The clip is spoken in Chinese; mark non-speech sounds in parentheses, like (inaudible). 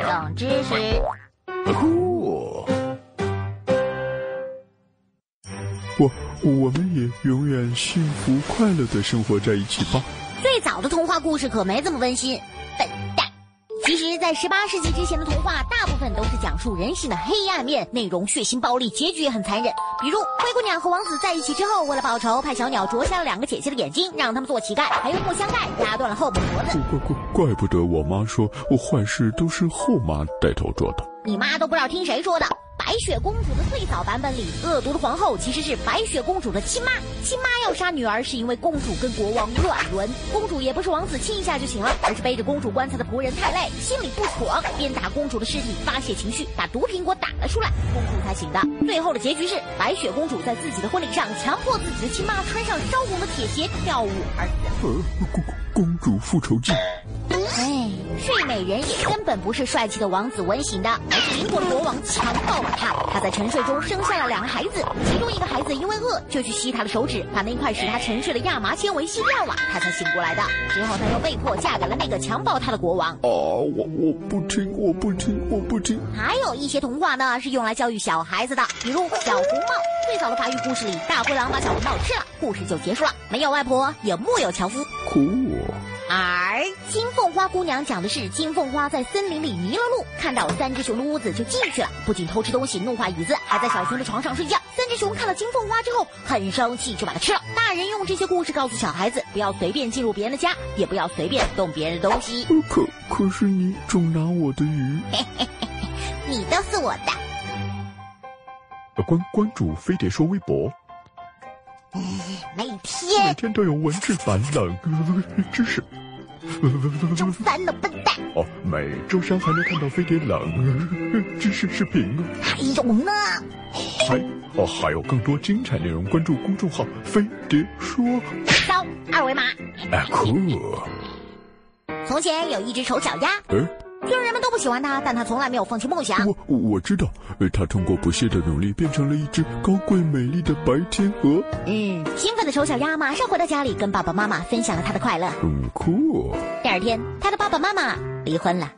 冷知识。酷。我我们也永远幸福快乐的生活在一起吧。最早的童话故事可没这么温馨，笨蛋。其实，在十八世纪之前的童话，大部分都是讲述人性的黑暗面，内容血腥暴力，结局也很残忍。比如，灰姑娘和王子在一起之后，为了报仇，派小鸟啄瞎了两个姐姐的眼睛，让他们做乞丐，还用木箱盖压断了后母脖子。怪怪怪不得我妈说我坏事都是后妈带头做的。你妈都不知道听谁说的。白雪公主的最早版本里，恶毒的皇后其实是白雪公主的亲妈。亲妈要杀女儿，是因为公主跟国王乱伦。公主也不是王子亲一下就行了，而是背着公主棺材的仆人太累，心里不爽，边打公主的尸体发泄情绪，把毒苹果打了出来，公主才醒的。最后的结局是，白雪公主在自己的婚礼上强迫自己的亲妈穿上烧红的铁鞋跳舞而死。呃，公公主复仇记。哎，睡美人也根本不是帅气的王子吻醒的，而是英国的国王强暴了她。她在沉睡中生下了两个孩子，其中一个孩子因为饿就去吸她的手指，把那块使她沉睡的亚麻纤维吸掉了，她才醒过来的。之后她又被迫嫁给了那个强暴她的国王。哦，我我不听，我不听，我不听。还有一些童话呢，是用来教育小孩子的，比如小红帽。最早的法语故事里，大灰狼把小红帽吃了，故事就结束了。没有外婆，也木有樵夫。酷。而金凤花姑娘讲的是金凤花在森林里迷了路，看到三只熊的屋子就进去了，不仅偷吃东西、弄坏椅子，还在小熊的床上睡觉。三只熊看到金凤花之后很生气，就把它吃了。大人用这些故事告诉小孩子，不要随便进入别人的家，也不要随便动别人的东西。可可是你总拿我的鱼，(laughs) 你都是我的。关关注飞碟说微博。每天每天都有文字版冷知识。周三的笨蛋哦，每周三还能看到飞碟冷 (laughs) 知识视频哦。还有呢？还哦，还有更多精彩内容，关注公众号“飞碟说”。扫二维码。哎，酷！从前有一只丑小鸭。嗯。虽然人们都不喜欢他，但他从来没有放弃梦想。我我知道，他通过不懈的努力，变成了一只高贵美丽的白天鹅。嗯，兴奋的丑小鸭马上回到家里，跟爸爸妈妈分享了他的快乐。嗯，酷。第二天，他的爸爸妈妈离婚了。